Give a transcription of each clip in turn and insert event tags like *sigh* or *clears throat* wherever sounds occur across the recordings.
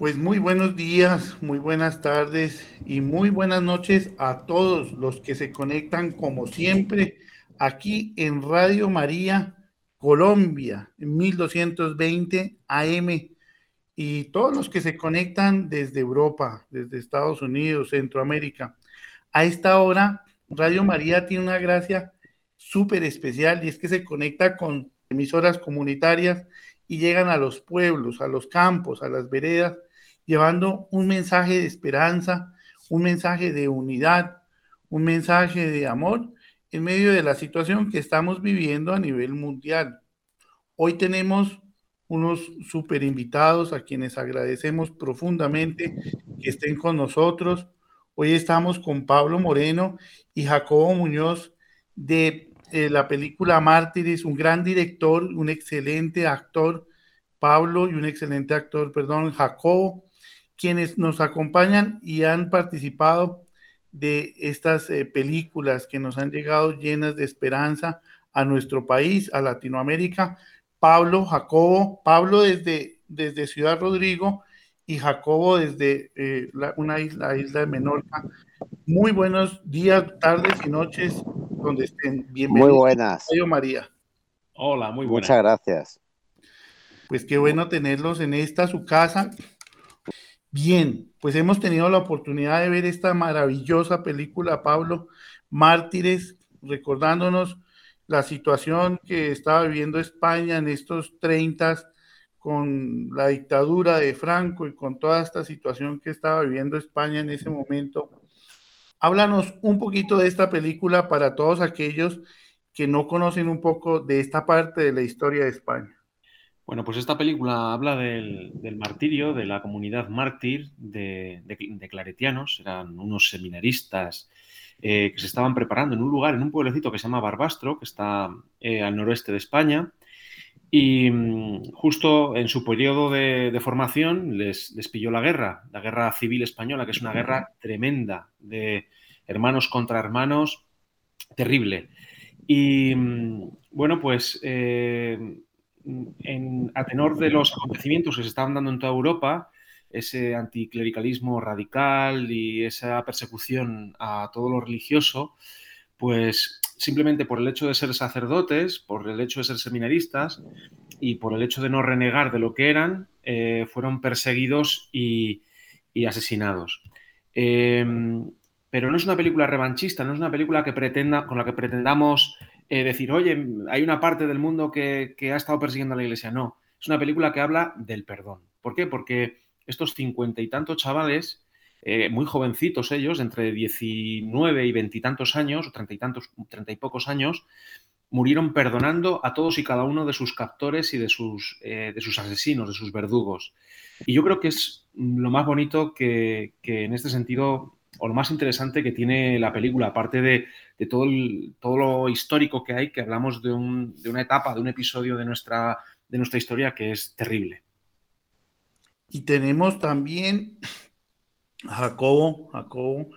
Pues muy buenos días, muy buenas tardes y muy buenas noches a todos los que se conectan como siempre aquí en Radio María Colombia, en 1220 AM y todos los que se conectan desde Europa, desde Estados Unidos, Centroamérica. A esta hora, Radio María tiene una gracia súper especial y es que se conecta con emisoras comunitarias y llegan a los pueblos, a los campos, a las veredas llevando un mensaje de esperanza, un mensaje de unidad, un mensaje de amor en medio de la situación que estamos viviendo a nivel mundial. Hoy tenemos unos super invitados a quienes agradecemos profundamente que estén con nosotros. Hoy estamos con Pablo Moreno y Jacobo Muñoz de eh, la película Mártires, un gran director, un excelente actor, Pablo, y un excelente actor, perdón, Jacobo quienes nos acompañan y han participado de estas eh, películas que nos han llegado llenas de esperanza a nuestro país, a Latinoamérica. Pablo, Jacobo, Pablo desde, desde Ciudad Rodrigo y Jacobo desde eh, una isla, isla de Menorca. Muy buenos días, tardes y noches donde estén. Bienvenidos. Muy buenas. María. Hola, muy buenas. Muchas gracias. Pues qué bueno tenerlos en esta su casa Bien, pues hemos tenido la oportunidad de ver esta maravillosa película, Pablo, Mártires, recordándonos la situación que estaba viviendo España en estos 30 con la dictadura de Franco y con toda esta situación que estaba viviendo España en ese momento. Háblanos un poquito de esta película para todos aquellos que no conocen un poco de esta parte de la historia de España. Bueno, pues esta película habla del, martirio, de la comunidad mártir de, claretianos, eran unos seminaristas eh, que se estaban preparando en un lugar, en un pueblecito que se llama Barbastro, que está eh, al noroeste de España, y mm, justo en su periodo de, formación les, les, pilló la guerra, la guerra civil española, que es una guerra tremenda de hermanos contra hermanos, terrible. Y mm, bueno, pues eh, en, a tenor de los acontecimientos que se estaban dando en toda Europa, ese anticlericalismo radical y esa persecución a todo lo religioso, pues simplemente por el hecho de ser sacerdotes, por el hecho de ser seminaristas y por el hecho de no renegar de lo que eran, eh, fueron perseguidos y, asesinados. Em, pero no es una película revanchista, no es una película que pretenda, con la que pretendamos eh, decir, oye, hay una parte del mundo que, ha estado persiguiendo a la iglesia. No, es una película que habla del perdón. ¿Por qué? Porque estos cincuenta y tantos chavales, eh, muy jovencitos ellos, entre 19 y veintitantos años, o treinta y tantos, treinta y pocos años, murieron perdonando a todos y cada uno de sus captores y de sus, eh, de sus asesinos, de sus verdugos. Y yo creo que es lo más bonito que, que en este sentido o lo más interesante que tiene la película, aparte de, todo, todo lo histórico que hay, que hablamos de, una etapa, de un episodio de nuestra, de nuestra historia que es terrible. Y tenemos también a Jacobo, Jacobo,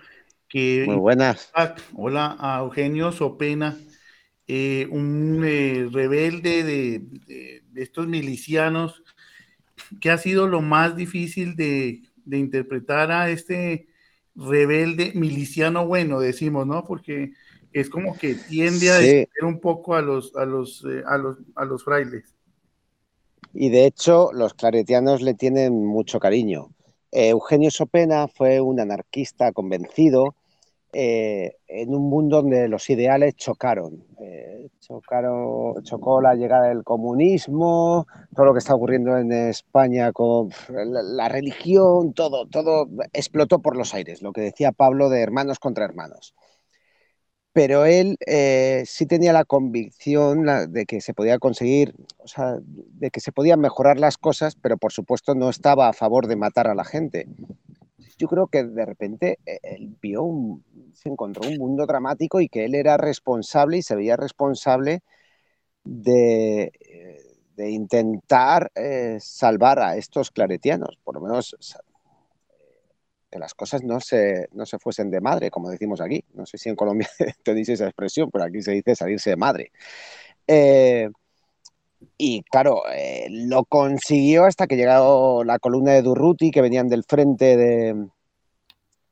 que... Muy buenas. Hola, a Eugenio Sopena, eh, un eh, rebelde de, estos milicianos, que ha sido lo más difícil de, de interpretar a este rebelde, miliciano bueno, decimos, ¿no? Porque es como que tiende a sí. un poco a los, a los, eh, a los, a los frailes. Y de hecho, los claretianos le tienen mucho cariño. Eh, Eugenio Sopena fue un anarquista convencido eh, en un mundo donde los ideales chocaron. Chocaron. Chocó la llegada del comunismo, todo lo que está ocurriendo en España con la, religión, todo, todo explotó por los aires, lo que decía Pablo de hermanos contra hermanos. Pero él eh, sí tenía la convicción de que se podía conseguir, o sea, de que se podían mejorar las cosas, pero por supuesto no estaba a favor de matar a la gente. Yo creo que de repente eh, él vio se encontró un mundo dramático y que él era responsable y se veía responsable de, eh, intentar eh, salvar a estos claretianos, por lo menos que las cosas no se, no se fuesen de madre, como decimos aquí. No sé si en Colombia *laughs* tenéis esa expresión, pero aquí se dice salirse de madre. y claro, eh, lo consiguió hasta que llegó la columna de Durruti, que venían del frente de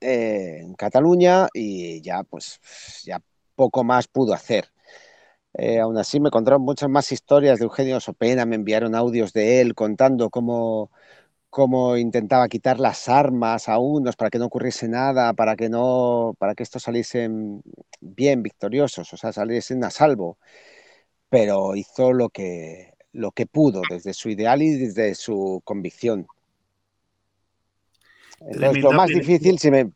eh, en Cataluña, y ya pues ya poco más pudo hacer. Eh, aún así me contaron muchas más historias de Eugenio Sopena, me enviaron audios de él contando cómo, cómo intentaba quitar las armas a unos para que no ocurriese nada, para que no, para que estos saliesen bien victoriosos, o sea, saliesen a salvo. Pero hizo lo que, lo que pudo desde su ideal y desde su convicción. Entonces, lo más difícil, si me,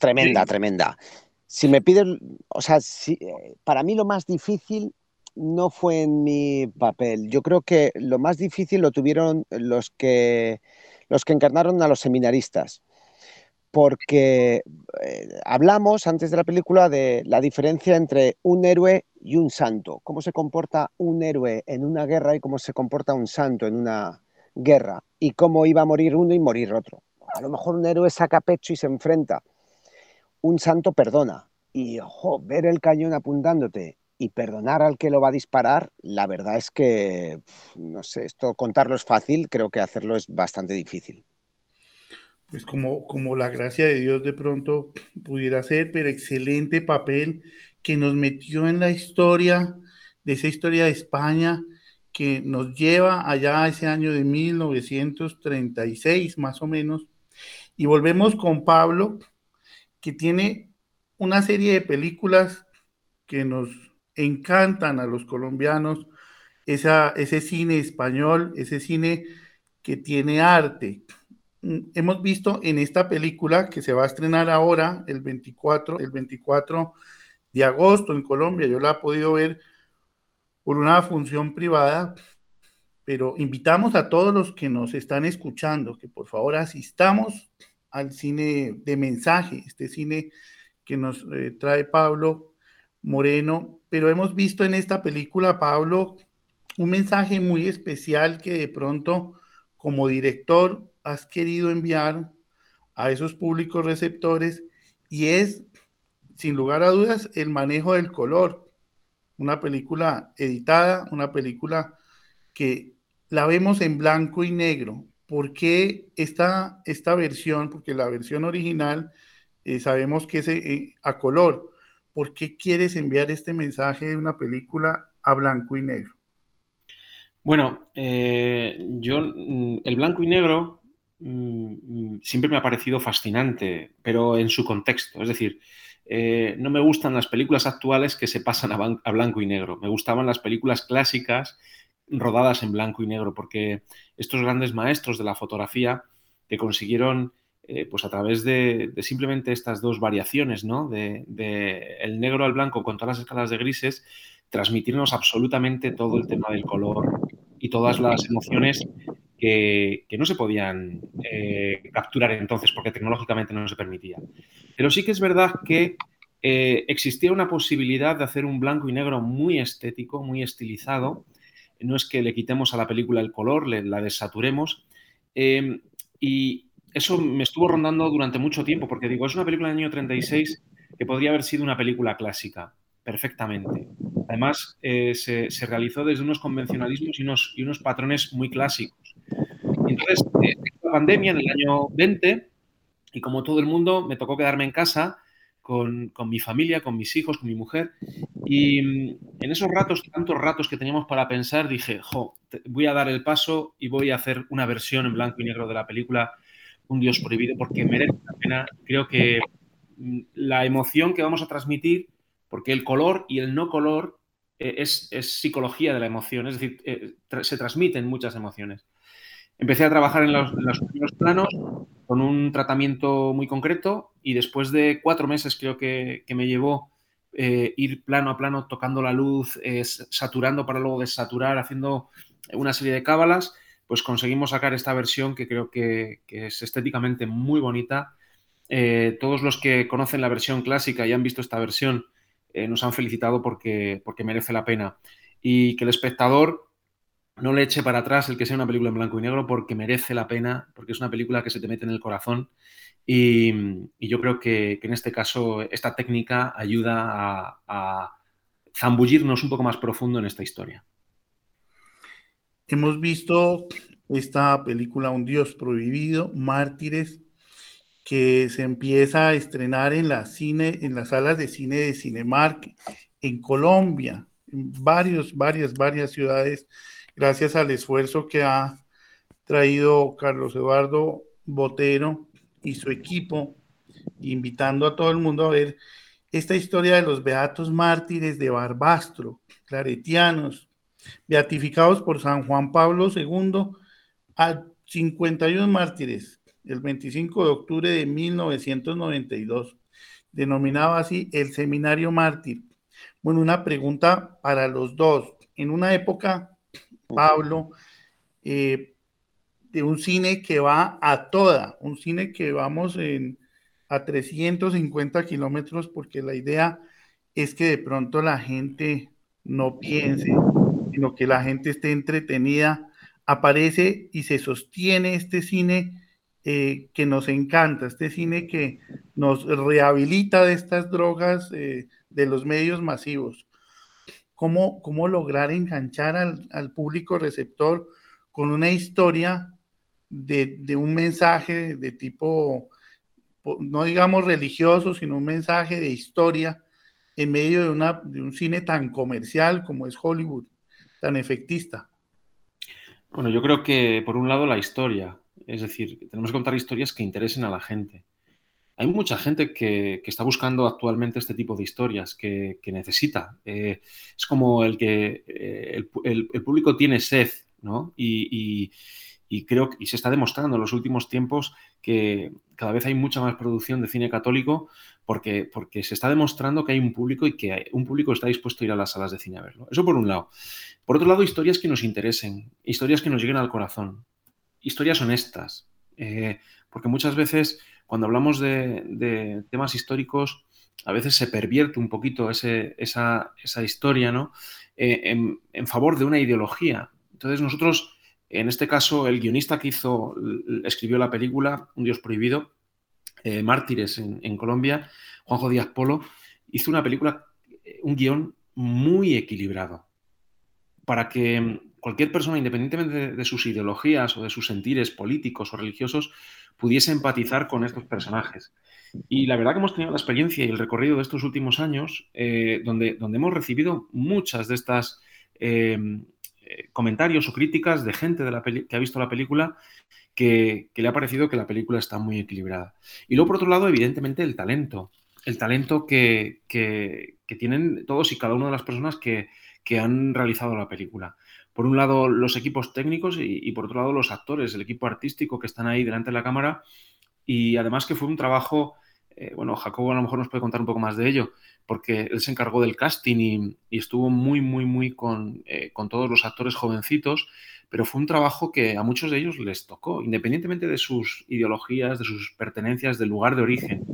tremenda, tremenda. Si me piden, o sea, si, para mí lo más difícil no fue en mi papel. Yo creo que lo más difícil lo tuvieron los que, los que encarnaron a los seminaristas. Porque eh, hablamos antes de la película de la diferencia entre un héroe y un santo. Cómo se comporta un héroe en una guerra y cómo se comporta un santo en una guerra. Y cómo iba a morir uno y morir otro. A lo mejor un héroe saca pecho y se enfrenta. Un santo perdona. Y ojo, ver el cañón apuntándote y perdonar al que lo va a disparar, la verdad es que, no sé, esto contarlo es fácil, creo que hacerlo es bastante difícil. Pues como, como la gracia de Dios de pronto pudiera ser, pero excelente papel que nos metió en la historia, de esa historia de España, que nos lleva allá a ese año de 1936 más o menos. Y volvemos con Pablo, que tiene una serie de películas que nos encantan a los colombianos ese cine español, ese cine que tiene arte. Mm, hemos visto en esta película que se va a estrenar ahora, el 24, el 24 de agosto en Colombia, yo la he podido ver por una función privada, pero invitamos a todos los que nos están escuchando que por favor asistamos al cine de mensaje, este cine que nos eh, trae Pablo Moreno, pero hemos visto en esta película, Pablo, un mensaje muy especial que de pronto como director has querido enviar a esos públicos receptores y es, sin lugar a dudas, el manejo del color. Una película editada, una película que la vemos en blanco y negro. ¿Por qué esta, esta versión? Porque la versión original eh, sabemos que es eh, a color ¿por qué quieres enviar este mensaje de una película a blanco y negro? Bueno, eh, yo mm, el blanco y negro mm, siempre me ha parecido fascinante, pero en su contexto. Es decir, eh, no me gustan las películas actuales que se pasan a, blanco y negro. Me gustaban las películas clásicas rodadas en blanco y negro, porque estos grandes maestros de la fotografía que consiguieron eh, pues a través de, simplemente estas dos variaciones, ¿no? De, el negro al blanco con todas las escalas de grises, transmitirnos absolutamente todo el tema del color y todas las emociones que, no se podían eh, capturar entonces porque tecnológicamente no se permitía. Pero sí que es verdad que eh, existía una posibilidad de hacer un blanco y negro muy estético, muy estilizado. No es que le quitemos a la película el color, le, la desaturemos. y, eso me estuvo rondando durante mucho tiempo, porque digo, es una película del año 36 que podría haber sido una película clásica, perfectamente. Además, eh, se, realizó desde unos convencionalismos y unos, patrones muy clásicos. Entonces, eh, la pandemia en el año 20, y como todo el mundo, me tocó quedarme en casa con, mi familia, con mis hijos, con mi mujer. Y mm, en esos ratos, tantos ratos que teníamos para pensar, dije, jo, voy a dar el paso y voy a hacer una versión en blanco y negro de la película un Dios prohibido porque merece la pena. Creo que mm, la emoción que vamos a transmitir, porque el color y el no color eh, es, psicología de la emoción, es decir, eh, se transmiten muchas emociones. Empecé a trabajar en los, planos con un tratamiento muy concreto y después de cuatro meses creo que, me llevó eh, ir plano a plano tocando la luz, saturando para luego desaturar, haciendo una serie de cábalas pues conseguimos sacar esta versión que creo que, es estéticamente muy bonita. Eh, todos los que conocen la versión clásica y han visto esta versión eh, nos han felicitado porque, porque merece la pena. Y que el espectador no le eche para atrás el que sea una película en blanco y negro porque merece la pena, porque es una película que se te mete en el corazón. Y, yo creo que, en este caso esta técnica ayuda a, a zambullirnos un poco más profundo en esta historia. Hemos visto esta película Un Dios Prohibido, Mártires, que se empieza a estrenar en, la cine, en las salas de cine de Cinemark en Colombia, en varios, varias, varias ciudades, gracias al esfuerzo que ha traído Carlos Eduardo Botero y su equipo, invitando a todo el mundo a ver esta historia de los beatos mártires de Barbastro, claretianos, beatificados por San Juan Pablo II a 51 mártires el 25 de octubre de 1992, denominado así el Seminario Mártir. Bueno, una pregunta para los dos. En una época, Pablo, eh, de un cine que va a toda, un cine que vamos en, a 350 kilómetros, porque la idea es que de pronto la gente no piense, sino que la gente esté entretenida, aparece y se sostiene este cine eh, que nos encanta, este cine que nos rehabilita de estas drogas eh, de los medios masivos. ¿Cómo, cómo lograr enganchar al, público receptor con una historia de, de, un mensaje de tipo, no digamos religioso, sino un mensaje de historia en medio de, una, de un cine tan comercial como es Hollywood, tan efectista? Bueno, yo creo que por un lado la historia, es decir, tenemos que contar historias que interesen a la gente. Hay mucha gente que, está buscando actualmente este tipo de historias, que, necesita. Eh, es como el que eh, el, público tiene sed, ¿no? Y, creo que se está demostrando en los últimos tiempos que cada vez hay mucha más producción de cine católico porque, porque se está demostrando que hay un público y que un público está dispuesto a ir a las salas de cine a verlo. Eso por un lado. Por otro lado, historias que nos interesen, historias que nos lleguen al corazón historias honestas, eh, porque muchas veces cuando hablamos de, temas históricos, a veces se pervierte un poquito esa, historia, ¿no? Eh, en, favor de una ideología. Entonces nosotros, en este caso, el guionista que hizo, escribió la película Un Dios Prohibido, eh, Mártires en, Colombia, Juanjo Díaz Polo, hizo una película, un guion muy equilibrado, para que cualquier persona, independientemente de, sus ideologías o de sus sentires políticos o religiosos, pudiese empatizar con estos personajes. Y la verdad que hemos tenido la experiencia y el recorrido de estos últimos años, eh, donde, donde hemos recibido muchas de estas eh, eh, comentarios o críticas de gente que ha visto la película que, le ha parecido que la película está muy equilibrada. Y luego, por otro lado, evidentemente, el talento. El talento que, tienen todos y cada una de las personas que, que han realizado la película por un lado los equipos técnicos y, por otro lado los actores, el equipo artístico que están ahí delante de la cámara y además que fue un trabajo, eh, bueno, Jacobo a lo mejor nos puede contar un poco más de ello, porque él se encargó del casting y, estuvo muy, muy, muy con, eh, con, todos los actores jovencitos, pero fue un trabajo que a muchos de ellos les tocó, independientemente de sus ideologías, de sus pertenencias, del lugar de origen.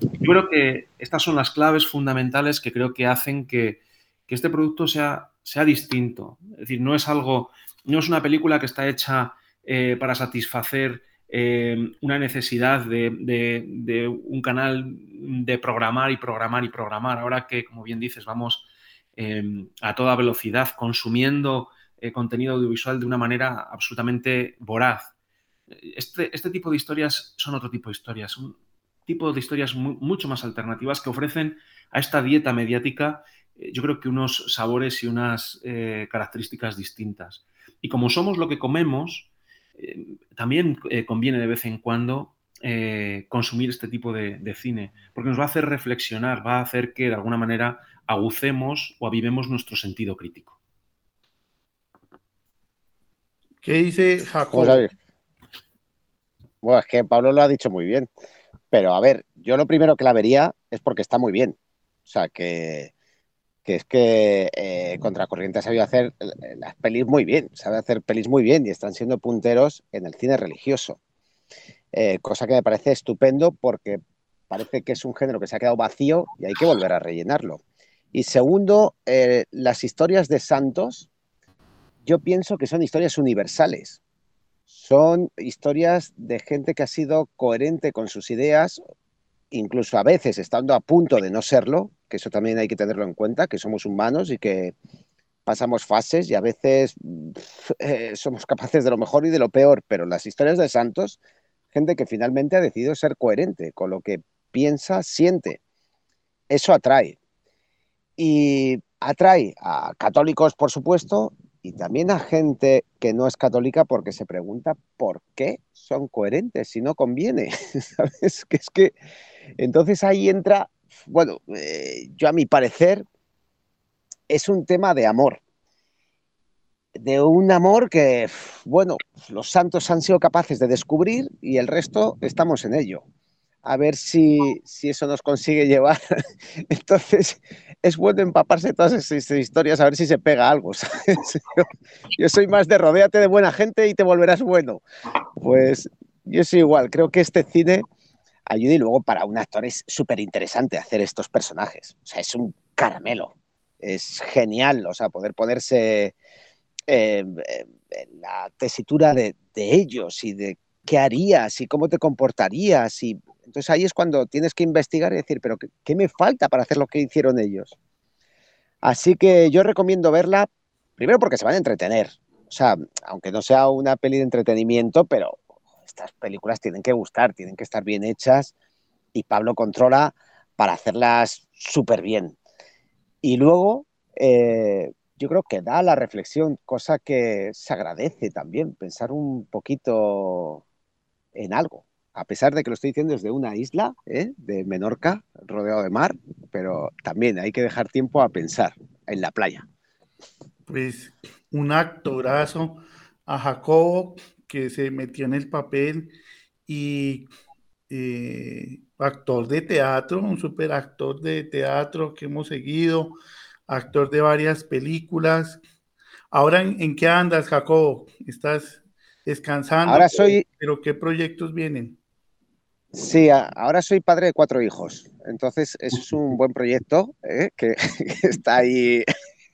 Yo creo que estas son las claves fundamentales que creo que hacen que, que este producto sea sea distinto. Es decir, no es algo, no es una película que está hecha eh, para satisfacer eh, una necesidad de, un canal de programar y programar y programar. Ahora que, como bien dices, vamos eh, a toda velocidad consumiendo contenido audiovisual de una manera absolutamente voraz. Este, este, tipo de historias son otro tipo de historias, un tipo de historias mucho más alternativas que ofrecen a esta dieta mediática eh, yo creo que unos sabores y unas eh, características distintas. Y como somos lo que comemos, eh, también conviene de vez en cuando consumir este tipo de, cine, porque nos va a hacer reflexionar, va a hacer que de alguna manera agucemos o avivemos nuestro sentido crítico. ¿Qué dice Jacob? Bueno, es que Pablo lo ha dicho muy bien, pero a ver, yo lo primero que la vería es porque está muy bien. O sea, que, que es que eh, Contracorriente ha sabido hacer eh, las pelis muy bien, sabe hacer pelis muy bien y están siendo punteros en el cine religioso. Eh, cosa que me parece estupendo porque parece que es un género que se ha quedado vacío y hay que volver a rellenarlo. Y segundo, las historias de santos, yo pienso que son historias universales. Son historias de gente que ha sido coherente con sus ideas, incluso a veces estando a punto de no serlo, que eso también hay que tenerlo en cuenta, que somos humanos y que pasamos fases y a veces eh, somos capaces de lo mejor y de lo peor, pero las historias de santos, gente que finalmente ha decidido ser coherente con lo que piensa, siente. Eso atrae. Y atrae a católicos, por supuesto, y también a gente que no es católica porque se pregunta por qué son coherentes si no conviene. *laughs* ¿Sabes? Que es que entonces ahí entra, bueno, eh, yo a mi parecer es un tema de amor. De un amor que, bueno, los santos han sido capaces de descubrir y el resto estamos en ello a ver si, eso nos consigue llevar. *laughs* Entonces, es bueno empaparse todas esas historias, a ver si se pega algo. *laughs* Yo, soy más de rodéate de buena gente y te volverás bueno. Pues yo soy igual, creo que este cine ayuda y luego para un actor es súper interesante hacer estos personajes. O sea, es un caramelo. Es genial, o sea, poder ponerse eh, en la tesitura de, de ellos y de qué harías y cómo te comportarías y entonces ahí es cuando tienes que investigar y decir, pero ¿qué, me falta para hacer lo que hicieron ellos? Así que yo recomiendo verla, primero porque se van a entretener. O sea, aunque no sea una peli de entretenimiento, pero estas películas tienen que gustar, tienen que estar bien hechas y Pablo controla para hacerlas súper bien. Y luego, eh, yo creo que da la reflexión, cosa que se agradece también, pensar un poquito en algo a pesar de que lo estoy diciendo desde una isla ¿eh? de Menorca, rodeado de mar, pero también hay que dejar tiempo a pensar en la playa. Pues un actorazo a Jacobo que se metió en el papel y eh, actor de teatro, un super actor de teatro que hemos seguido, actor de varias películas. Ahora, ¿en, en qué andas, Jacobo? ¿Estás descansando? Ahora soy... ¿Pero qué proyectos vienen? Sí, ahora soy padre de cuatro hijos, entonces es un buen proyecto ¿eh? que, *laughs* está ahí,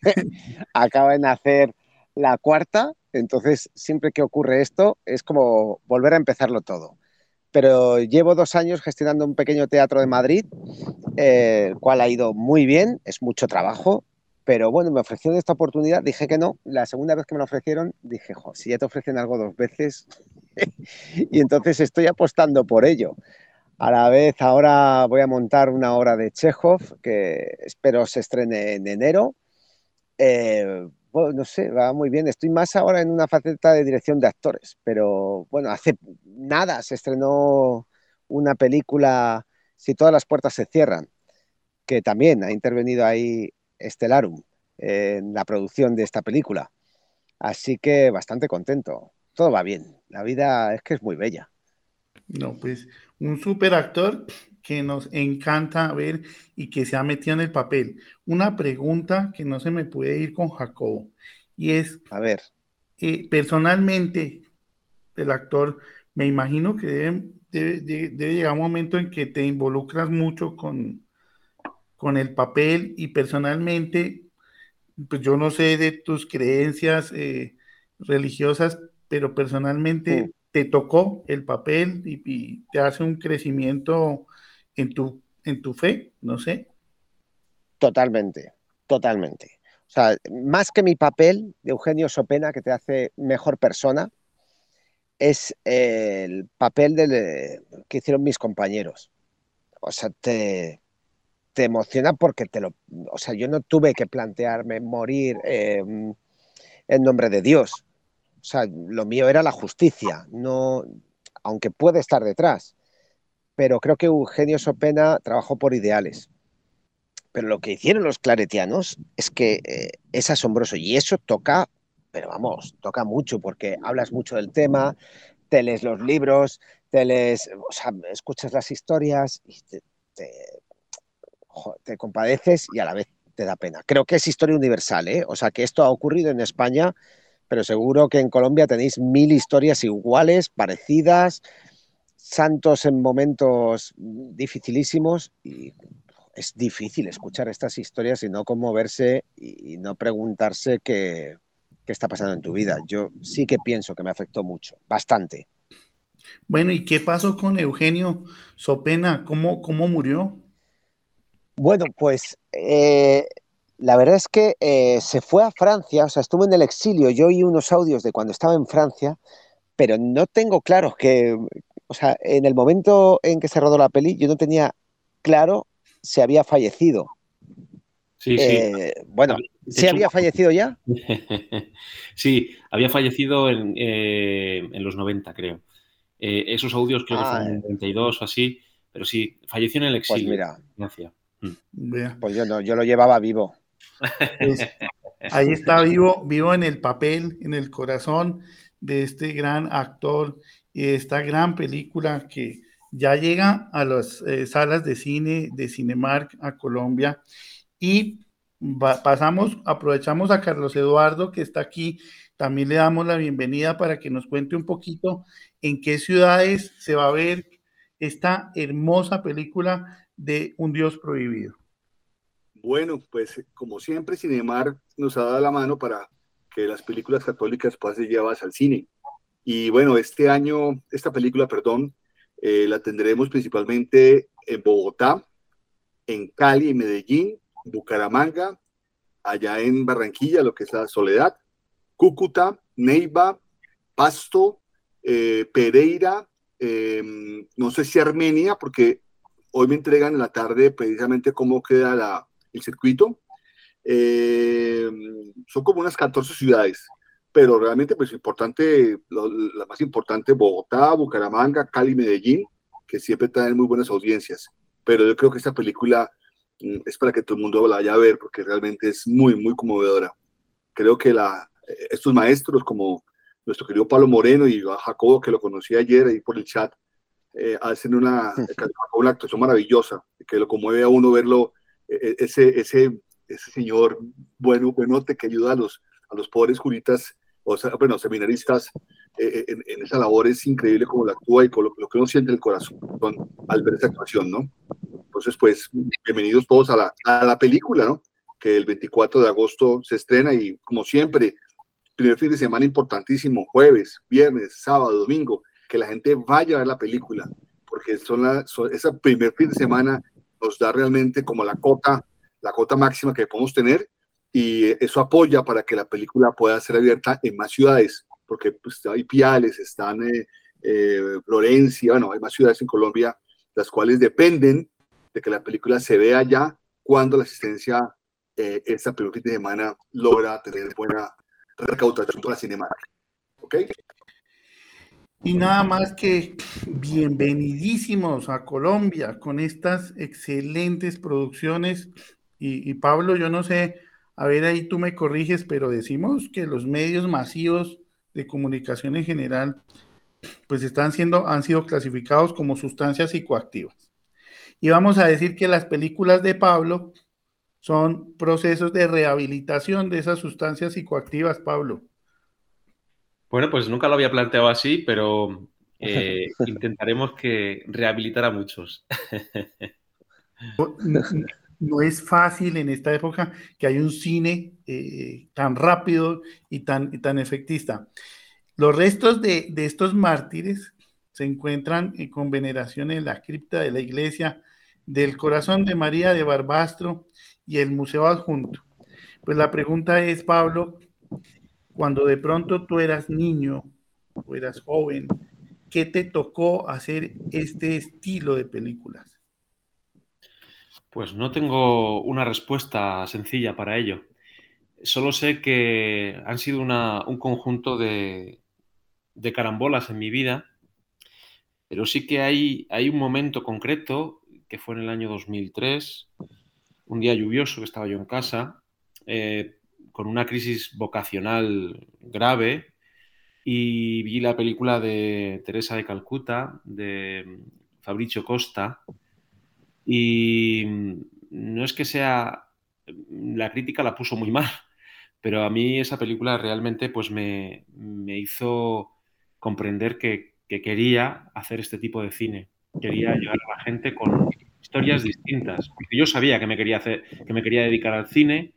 *laughs* acaba de nacer la cuarta, entonces siempre que ocurre esto es como volver a empezarlo todo. Pero llevo dos años gestionando un pequeño teatro de Madrid, eh, el cual ha ido muy bien, es mucho trabajo, pero bueno, me ofrecieron esta oportunidad, dije que no. La segunda vez que me lo ofrecieron, dije, jo, si ya te ofrecen algo dos veces, *laughs* y entonces estoy apostando por ello. A la vez, ahora voy a montar una obra de Chekhov que espero se estrene en enero. Eh, bueno, no sé, va muy bien. Estoy más ahora en una faceta de dirección de actores, pero bueno, hace nada se estrenó una película, Si todas las puertas se cierran, que también ha intervenido ahí Estelarum en la producción de esta película. Así que bastante contento. Todo va bien. La vida es que es muy bella. No, pues un super actor que nos encanta ver y que se ha metido en el papel. Una pregunta que no se me puede ir con Jacobo y es, a ver, eh, personalmente el actor, me imagino que debe, debe, llegar un momento en que te involucras mucho con, con el papel y personalmente, pues yo no sé de tus creencias eh, religiosas, pero personalmente te tocó el papel y, te hace un crecimiento en tu, en tu fe, no sé. Totalmente, totalmente. O sea, más que mi papel de Eugenio Sopena, que te hace mejor persona, es el papel de, que hicieron mis compañeros. O sea, te, te emociona porque te lo, o sea, yo no tuve que plantearme morir em, en nombre de Dios. O sea, lo mío era la justicia, no, aunque puede estar detrás. Pero creo que Eugenio Sopena trabajó por ideales. Pero lo que hicieron los claretianos es que eh, es asombroso y eso toca, pero vamos, toca mucho porque hablas mucho del tema, te lees los libros, te lees, o sea, escuchas las historias y te, te compadeces y a la vez te da pena. Creo que es historia universal, ¿eh? O sea, que esto ha ocurrido en España, pero seguro que en Colombia tenéis mil historias iguales, parecidas, santos en momentos dificilísimos y es difícil escuchar estas historias y no conmoverse y no preguntarse qué, qué está pasando en tu vida. Yo sí que pienso que me afectó mucho, bastante. Bueno, ¿y qué pasó con Eugenio Sopena? ¿Cómo, cómo murió? Bueno, pues eh, La verdad es que eh, se fue a Francia, o sea, estuvo en el exilio. Yo oí unos audios de cuando estaba en Francia, pero no tengo claro que, o sea, en el momento en que se rodó la peli, yo no tenía claro si había fallecido. Sí, sí. Eh, bueno, ¿sí había fallecido ya? *laughs* sí, había fallecido en, eh, en, los 90, creo. esos audios creo que fueron en 92 o así, pero sí, falleció en el Pues exilio. mira, Gracias. pues yo no, yo lo llevaba vivo. Pues, ahí está vivo, vivo en el papel, en el corazón de este gran actor y de esta gran película que ya llega a las eh, salas de cine de Cinemark a Colombia y va, pasamos, aprovechamos a Carlos Eduardo que está aquí, también le damos la bienvenida para que nos cuente un poquito en qué ciudades se va a ver esta hermosa película de Un Dios Prohibido. Bueno, pues como siempre, Cinemar nos ha dado la mano para que las películas católicas ser llevadas al cine. Y bueno, este año, esta película, perdón, eh, la tendremos principalmente en Bogotá, en Cali, en Medellín, Bucaramanga, allá en Barranquilla, lo que es la Soledad, Cúcuta, Neiva, Pasto, eh, Pereira, eh, no sé si Armenia, porque hoy me entregan en la tarde precisamente cómo queda la, el circuito. Eh, son como unas 14 ciudades, pero realmente pues importante, lo, la más importante, Bogotá, Bucaramanga, Cali, Medellín, que siempre traen muy buenas audiencias. Pero yo creo que esta película mm, es para que todo el mundo la vaya a ver, porque realmente es muy, muy conmovedora. Creo que la, estos maestros como nuestro querido Pablo Moreno y Jacobo, que lo conocí ayer ahí por el chat, eh, hacen una, una actuación maravillosa, que lo conmueve a uno verlo, eh, ese, ese, ese señor bueno, buenote que ayuda a los, a los pobres curitas, o sea, bueno, seminaristas, eh, en, en, esa labor es increíble cómo lo actúa y con lo, lo que uno siente en el corazón al ver esa actuación, ¿no? Entonces, pues, bienvenidos todos a la, a la película, ¿no? Que el 24 de agosto se estrena y, como siempre, primer fin de semana importantísimo, jueves, viernes, sábado, domingo, que la gente vaya a ver la película, porque son la, primer fin de semana nos da realmente como la cota, la cota máxima que podemos tener y eso apoya para que la película pueda ser abierta en más ciudades, porque pues, hay Piales, están eh, eh, Florencia, bueno, hay más ciudades en Colombia, las cuales dependen de que la película se vea ya cuando la asistencia eh, esta fin de semana logra tener buena recaudación para Cinema. ¿Ok? Y nada más que bienvenidísimos a Colombia con estas excelentes producciones. Y, Pablo, yo no sé, a ver ahí tú me corriges, pero decimos que los medios masivos de comunicación en general, pues están siendo, han sido clasificados como sustancias psicoactivas. Y vamos a decir que las películas de Pablo son procesos de rehabilitación de esas sustancias psicoactivas, Pablo. Bueno, pues nunca lo había planteado así, pero *laughs* eh, intentaremos que rehabilitar a muchos. no, no, es fácil en esta época que hay un cine eh, tan rápido y tan, y tan efectista. Los restos de, de, estos mártires se encuentran eh, con veneración en la cripta de la iglesia del corazón de María de Barbastro y el museo adjunto. Pues la pregunta es, Pablo, cuando de pronto tú eras niño o eras joven, ¿qué te tocó hacer este estilo de películas? Pues no tengo una respuesta sencilla para ello. Solo sé que han sido un conjunto de, carambolas en mi vida, pero sí que hay, hay un momento concreto que fue en el año 2003, un día lluvioso que estaba yo en casa, eh, con una crisis vocacional grave. Y vi la película de Teresa de Calcuta, de Fabricio Costa, y no es que sea, la crítica la puso muy *laughs* mal, pero a mí esa película realmente pues me, me hizo comprender que, que, quería hacer este tipo de cine, quería llegar a la gente con historias distintas, porque yo sabía que me quería, hacer, que me quería dedicar al cine,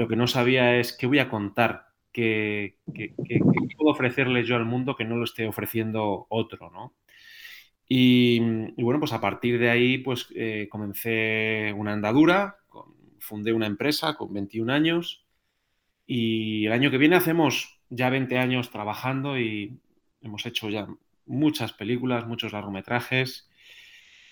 lo que no sabía es qué voy a contar, qué, qué, qué, puedo ofrecerle yo al mundo que no lo esté ofreciendo otro, ¿no? Y, y, bueno, pues a partir de ahí, pues eh, comencé una andadura fundé una empresa con 21 años y el año que viene hacemos ya 20 años trabajando y hemos hecho ya muchas películas, muchos largometrajes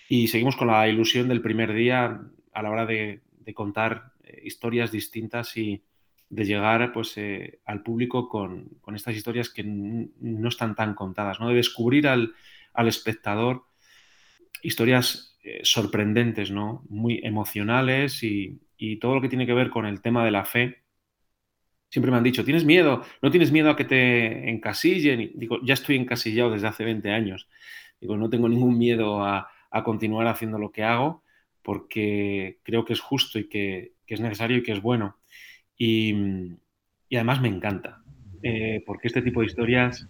y seguimos con la ilusión del primer día a la hora de, contar historias distintas y de llegar pues, eh, al público con, estas historias que no están tan contadas, ¿no? de descubrir al, espectador historias eh, sorprendentes, ¿no? muy emocionales y, y todo lo que tiene que ver con el tema de la fe Siempre me han dicho, ¿tienes miedo? ¿No tienes miedo a que te encasillen? Y digo, ya estoy encasillado desde hace 20 años. Digo, no tengo ningún miedo a, continuar haciendo lo que hago porque creo que es justo y que, es necesario y que es bueno. Y, además me encanta, eh, porque este tipo de historias,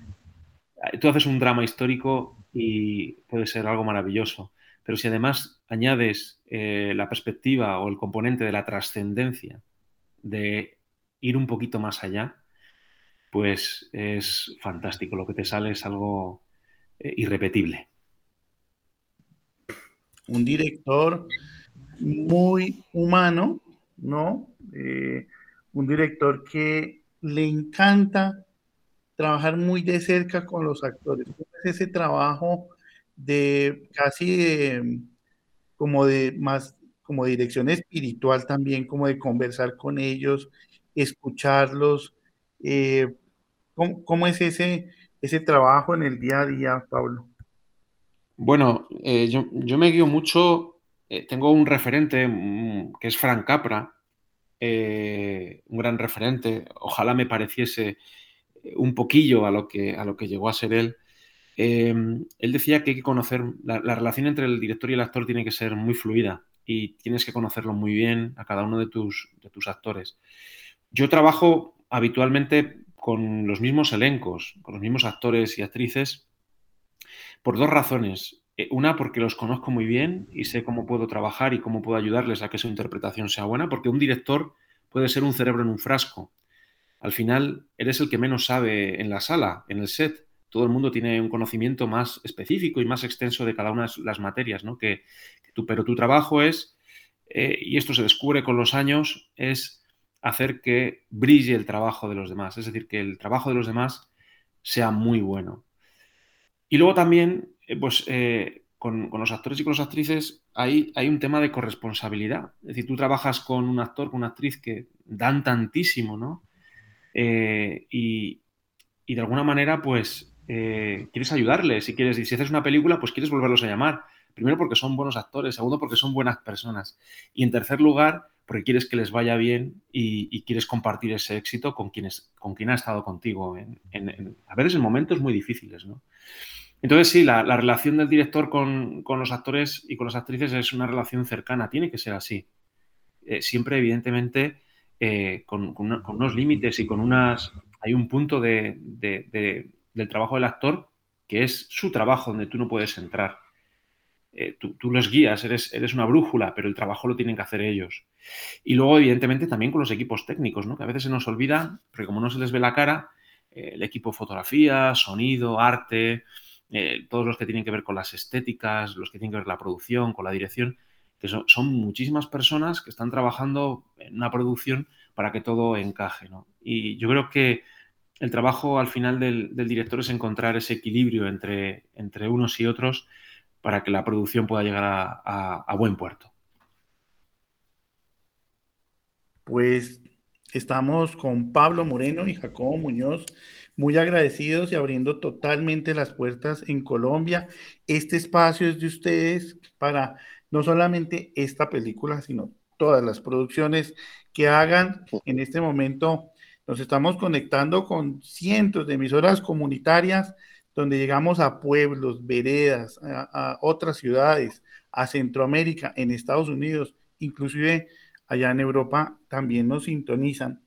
tú haces un drama histórico y puede ser algo maravilloso, pero si además añades eh, la perspectiva o el componente de la trascendencia de ir un poquito más allá, pues es fantástico. Lo que te sale es algo eh, irrepetible. Un director muy humano, ¿no? Eh, un director que le encanta trabajar muy de cerca con los actores. Es ese trabajo de casi como de más como dirección espiritual también, como de conversar con ellos escucharlos. Eh, ¿cómo, es ese, ese trabajo en el día a día, Pablo? Bueno, eh, yo, me guío mucho, eh, tengo un referente mm, que es Frank Capra, un gran referente, ojalá me pareciese un poquillo a lo que, a lo que llegó a ser él. él decía que hay que conocer, la, la, relación entre el director y el actor tiene que ser muy fluida y tienes que conocerlo muy bien a cada uno de tus, de tus actores. Yo trabajo habitualmente con los mismos elencos, con los mismos actores y actrices, por dos razones. Eh, una, porque los conozco muy bien y sé cómo puedo trabajar y cómo puedo ayudarles a que su interpretación sea buena, porque un director puede ser un cerebro en un frasco. Al final, eres el que menos sabe en la sala, en el set. Todo el mundo tiene un conocimiento más específico y más extenso de cada una de las materias, ¿no? Que, tú, pero tu trabajo es, eh, y esto se descubre con los años, es hacer que brille el trabajo de los demás, es decir, que el trabajo de los demás sea muy bueno. Y luego también, eh, pues eh, con, los actores y con las actrices hay, hay un tema de corresponsabilidad. Es decir, tú trabajas con un actor, con una actriz que dan tantísimo, ¿no? Eh, y, de alguna manera, pues, quieres ayudarles. y quieres, y si haces una película, pues quieres volverlos a llamar. Primero porque son buenos actores, segundo porque son buenas personas. Y en tercer lugar, porque quieres que les vaya bien y, quieres compartir ese éxito con, quienes, con quien ha estado contigo a veces en momentos muy difíciles. ¿no? Entonces sí, la, relación del director con, los actores y con las actrices es una relación cercana, tiene que ser así. Eh, siempre, evidentemente, eh, con, unos límites y con unas... Hay un punto del trabajo del actor que es su trabajo donde tú no puedes entrar. Eh, tú, los guías, eres, eres una brújula, pero el trabajo lo tienen que hacer ellos. Y luego, evidentemente, también con los equipos técnicos, ¿no? que a veces se nos olvida, porque como no se les ve la cara, eh, el equipo fotografía, sonido, arte, eh, todos los que tienen que ver con las estéticas, los que tienen que ver con la producción, con la dirección, que son, muchísimas personas que están trabajando en una producción para que todo encaje. Y yo creo que el trabajo al final del, director es encontrar ese equilibrio entre, entre unos y otros para que la producción pueda llegar a, buen puerto. Pues estamos con Pablo Moreno y Jacobo Muñoz, muy agradecidos y abriendo totalmente las puertas en Colombia. Este espacio es de ustedes para no solamente esta película, sino todas las producciones que hagan. En este momento nos estamos conectando con cientos de emisoras comunitarias donde llegamos a pueblos, veredas, a, otras ciudades, a Centroamérica, en Estados Unidos, inclusive allá en Europa también nos sintonizan.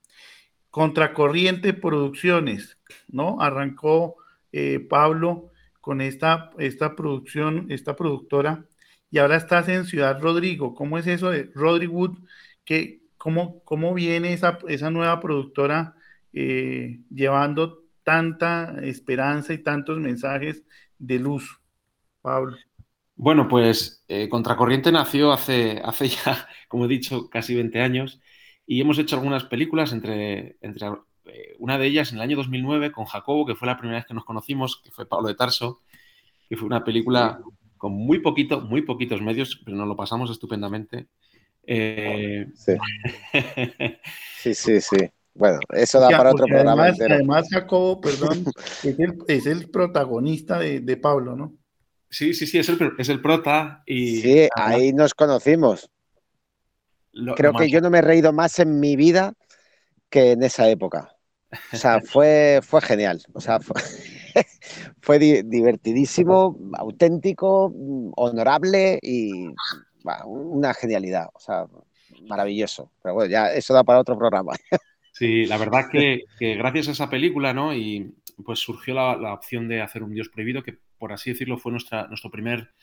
Contracorriente Producciones, ¿no? Arrancó eh, Pablo con esta, esta producción, esta productora, y ahora estás en Ciudad Rodrigo. ¿Cómo es eso de Rodrigo cómo, ¿Cómo viene esa, esa nueva productora eh, llevando tanta esperanza y tantos mensajes de luz, Pablo? Bueno, pues eh, Contracorriente nació hace, hace ya, *laughs* como he dicho, casi 20 años y hemos hecho algunas películas, entre, entre eh, una de ellas en el año 2009 con Jacobo, que fue la primera vez que nos conocimos, que fue Pablo de Tarso, que fue una película con muy poquito, muy poquitos medios, pero nos lo pasamos estupendamente. Eh, sí. *laughs* sí, sí, sí. Bueno, eso da para otro programa. Además, Jacobo, perdón, *laughs* es el, protagonista de Pablo, ¿no? Sí, sí, sí, es el, es el prota. Y, sí, ahí nos conocimos. Creo que yo no me he reído más en mi vida que en esa época. O sea, *laughs* fue, fue genial. O sea, fue, *laughs* divertidísimo, auténtico, honorable y una genialidad. O sea, maravilloso. Pero bueno, ya eso da para otro programa. Sí, la verdad *laughs* que, que gracias a esa película, ¿no? Y pues surgió la, opción de hacer un Dios prohibido, que por así decirlo fue nuestra, nuestro primer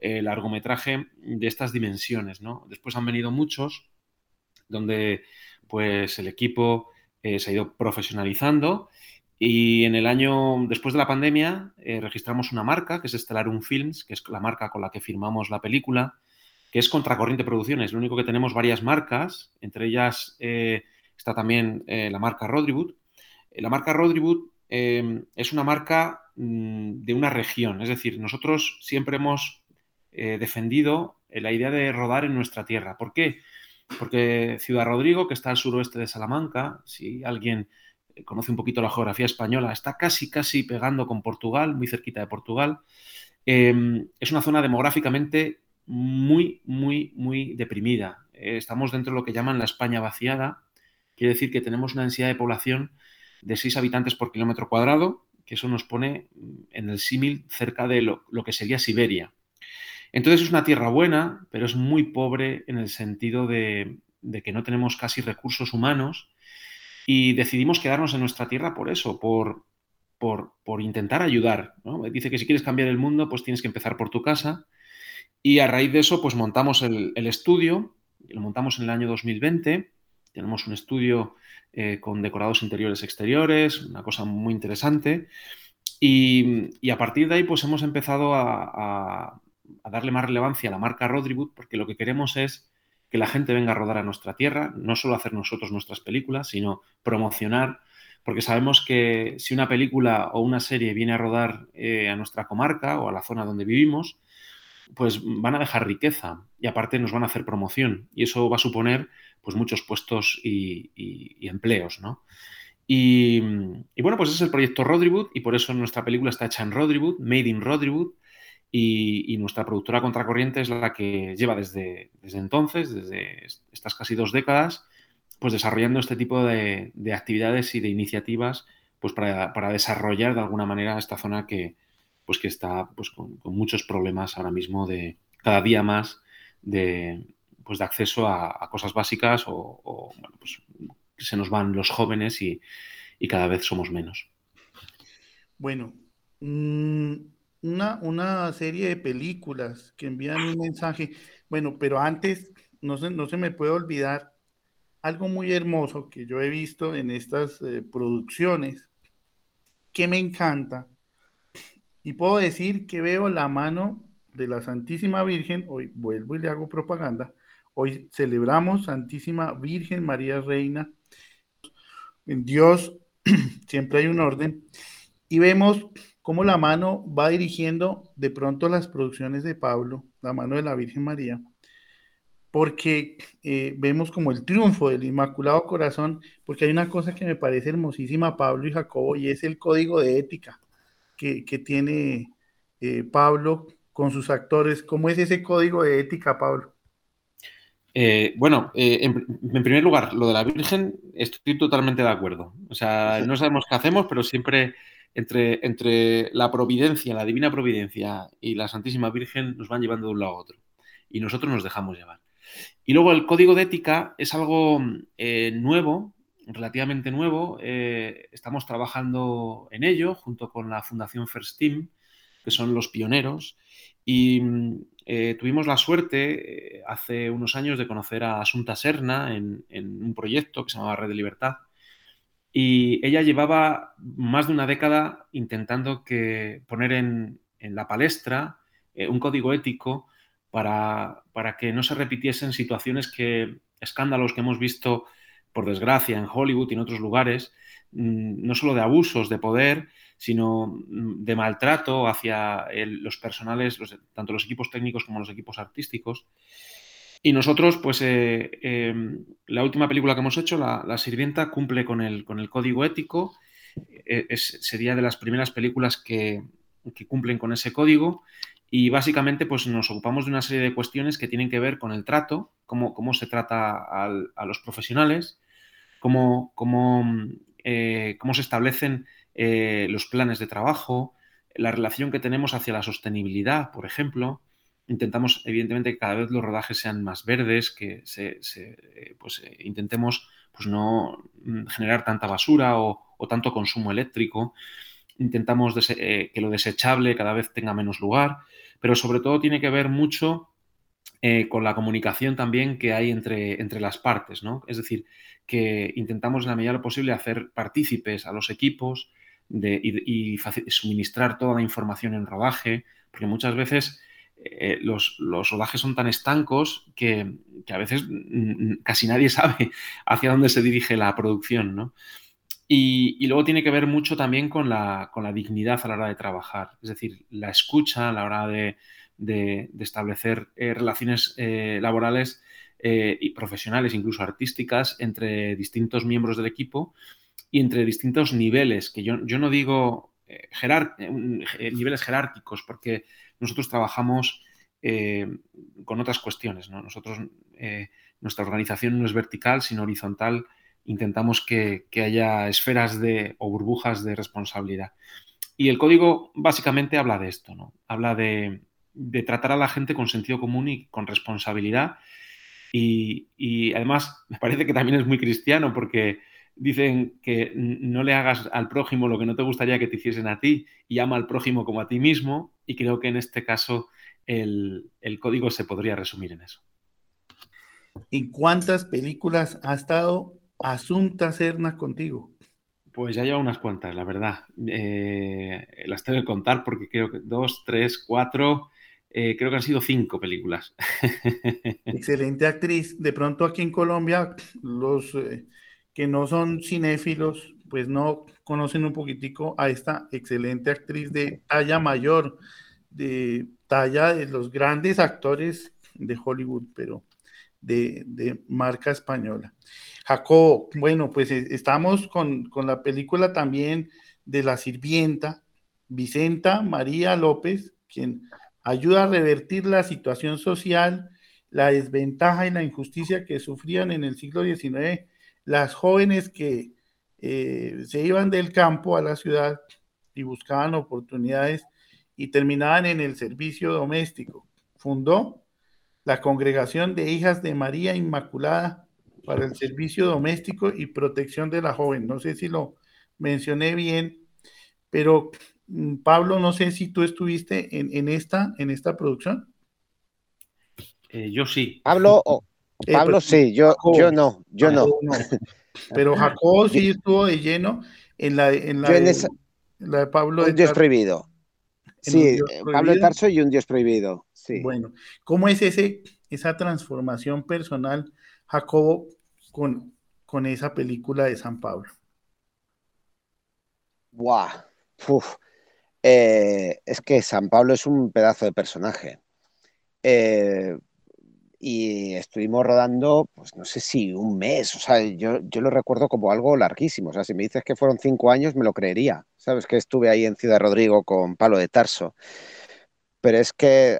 eh, largometraje de estas dimensiones. ¿no? Después han venido muchos, donde pues el equipo eh, se ha ido profesionalizando y en el año, después de la pandemia, eh, registramos una marca, que es Stellarum Films, que es la marca con la que firmamos la película, que es Contracorriente Producciones. Lo único que tenemos varias marcas, entre ellas está también la marca Rodriwood. La marca Rodriwood Em, es una marca mm, de una región. Es decir, nosotros siempre hemos eh, defendido la idea de rodar en nuestra tierra. ¿Por qué? Porque Ciudad Rodrigo, que está al suroeste de Salamanca, si alguien conoce un poquito la geografía española, está casi, casi pegando con Portugal, muy cerquita de Portugal. Em, es una zona demográficamente muy, muy, muy deprimida. Eh, estamos dentro de lo que llaman la España vaciada. Quiere decir que tenemos una densidad de población de 6 habitantes por kilómetro cuadrado, que eso nos pone en el símil cerca de lo, que sería Siberia. Entonces es una tierra buena, pero es muy pobre en el sentido de, que no tenemos casi recursos humanos y decidimos quedarnos en nuestra tierra por eso, por, por, intentar ayudar. Dice que si quieres cambiar el mundo, pues tienes que empezar por tu casa. Y a raíz de eso, pues montamos el estudio, lo montamos en el año 2020. Tenemos un estudio eh, con decorados interiores exteriores, una cosa muy interesante. Y, a partir de ahí, pues hemos empezado a, darle más relevancia a la marca Rodriwood, porque lo que queremos es que la gente venga a rodar a nuestra tierra, no solo hacer nosotros nuestras películas, sino promocionar, porque sabemos que si una película o una serie viene a rodar eh, a nuestra comarca o a la zona donde vivimos, pues van a dejar riqueza y aparte nos van a hacer promoción y eso va a suponer pues muchos puestos y, empleos, ¿no? Y, bueno, pues es el proyecto Rodriwood y por eso nuestra película está hecha en Rodriwood, Made in Rodriwood, y, nuestra productora Contracorriente es la que lleva desde, desde entonces, desde estas casi dos décadas, pues desarrollando este tipo de, actividades y de iniciativas pues para, desarrollar de alguna manera esta zona que, pues que está pues con, con muchos problemas ahora mismo de cada día más de, pues, de acceso a, cosas básicas o, bueno, pues, se nos van los jóvenes y, cada vez somos menos. Bueno, mm, una, una, serie de películas que envían un mensaje. Bueno, pero antes, no se, no se me puede olvidar algo muy hermoso que yo he visto en estas eh, producciones que me encanta. Y puedo decir que veo la mano de la Santísima Virgen, hoy vuelvo y le hago propaganda, Hoy celebramos Santísima Virgen María Reina. En Dios *clears throat* siempre hay un orden. Y vemos cómo la mano va dirigiendo de pronto las producciones de Pablo, la mano de la Virgen María, porque eh, vemos como el triunfo del Inmaculado Corazón, porque hay una cosa que me parece hermosísima, Pablo y Jacobo, y es el código de ética que, tiene eh, Pablo con sus actores. ¿Cómo es ese código de ética, Pablo? Eh, bueno, eh, en, primer lugar, lo de la Virgen, estoy totalmente de acuerdo. O sea, no sabemos qué hacemos, pero siempre entre, entre la providencia, la divina providencia y la Santísima Virgen nos van llevando de un lado a otro. Y nosotros nos dejamos llevar. Y luego el código de ética es algo eh, nuevo, relativamente nuevo. estamos trabajando en ello junto con la Fundación First Team, que son los pioneros. Y eh, tuvimos la suerte eh, hace unos años de conocer a Asunta Serna en, un proyecto que se llamaba Red de Libertad. Y ella llevaba más de una década intentando que poner en, la palestra eh, un código ético para, para, que no se repitiesen situaciones que, escándalos que hemos visto, por desgracia, en Hollywood y en otros lugares, mm, no solo de abusos de poder, sino mm, de maltrato hacia los personales, tanto los equipos técnicos como los equipos artísticos. Y nosotros, pues eh, em, la última película que hemos hecho, La, Sirvienta, cumple con el, con el código ético. E, sería de las primeras películas que, cumplen con ese código. Y básicamente, pues nos ocupamos de una serie de cuestiones que tienen que ver con el trato, cómo, cómo se trata a los profesionales, cómo, cómo, eh, cómo se establecen eh, los planes de trabajo, la relación que tenemos hacia la sostenibilidad, por ejemplo, intentamos, evidentemente, que cada vez los rodajes sean más verdes, que se, eh, pues, eh, intentemos pues, no mm, generar tanta basura o, tanto consumo eléctrico. Intentamos que lo desechable cada vez tenga menos lugar, pero sobre todo tiene que ver mucho con la comunicación también que hay entre, entre las partes, ¿no? Es decir, que intentamos en la medida de lo posible hacer partícipes a los equipos de, y, y suministrar toda la información en rodaje, porque muchas veces eh, los, rodajes son tan estancos que, a veces casi nadie *laughs* sabe hacia dónde se dirige la producción, Y, luego tiene que ver mucho también con la, dignidad a la hora de trabajar, es decir, la escucha a la hora de, establecer eh, relaciones eh, laborales y profesionales, incluso artísticas, entre distintos miembros del equipo y entre distintos niveles, que yo, yo no digo niveles jerárquicos, porque nosotros trabajamos eh, con otras cuestiones. Nosotros, eh, nuestra organización no es vertical, sino horizontal. Intentamos que, haya esferas de, o burbujas de responsabilidad. Y el código básicamente habla de esto, ¿no? Habla de, tratar a la gente con sentido común y con responsabilidad. Y, y, además *laughs* me parece que también es muy cristiano porque dicen que no le hagas al prójimo lo que no te gustaría que te hiciesen a ti y ama al prójimo como a ti mismo. Y creo que en este caso el, código se podría resumir en eso. ¿En cuántas películas ha estado Asunta Serna contigo? Pues ya lleva unas cuantas, la verdad. Eh, las tengo que contar porque creo que dos, tres, cuatro, eh, creo que han sido cinco películas. *laughs* Excelente actriz. De pronto aquí en Colombia, los eh, que no son cinéfilos, pues no conocen un poquitico a esta excelente actriz de talla mayor, de talla de los grandes actores de Hollywood, pero de, marca española. Jacob, bueno, pues eh, estamos con, con la película también de la sirvienta, Vicenta María López, quien ayuda a revertir la situación social, la desventaja y la injusticia que sufrían en el siglo XIX las jóvenes que eh, se iban del campo a la ciudad y buscaban oportunidades y terminaban en el servicio doméstico. Fundó la Congregación de Hijas de María Inmaculada para el Servicio Doméstico y Protección de la Joven. No sé si lo mencioné bien, pero mm, Pablo, no sé si tú estuviste en, esta, en esta producción. Eh, yo sí. Pablo, Pablo pues, sí, yo, yo no, yo no. *laughs* Pero Jacob sí estuvo de lleno en la, en la, de, Pablo. Un Dios prohibido. Sí, eh, Pablo de Tarso y un Dios prohibido. Sí. Bueno, ¿cómo es ese, esa transformación personal, Jacobo, con, con esa película de San Pablo? Buah, eh, es que San Pablo es un pedazo de personaje. Eh, y estuvimos rodando, pues no sé si un mes, o sea, yo, yo, lo recuerdo como algo larguísimo, o sea, si me dices que fueron cinco años, me lo creería, ¿sabes? Que estuve ahí en Ciudad Rodrigo con Palo de Tarso, pero es que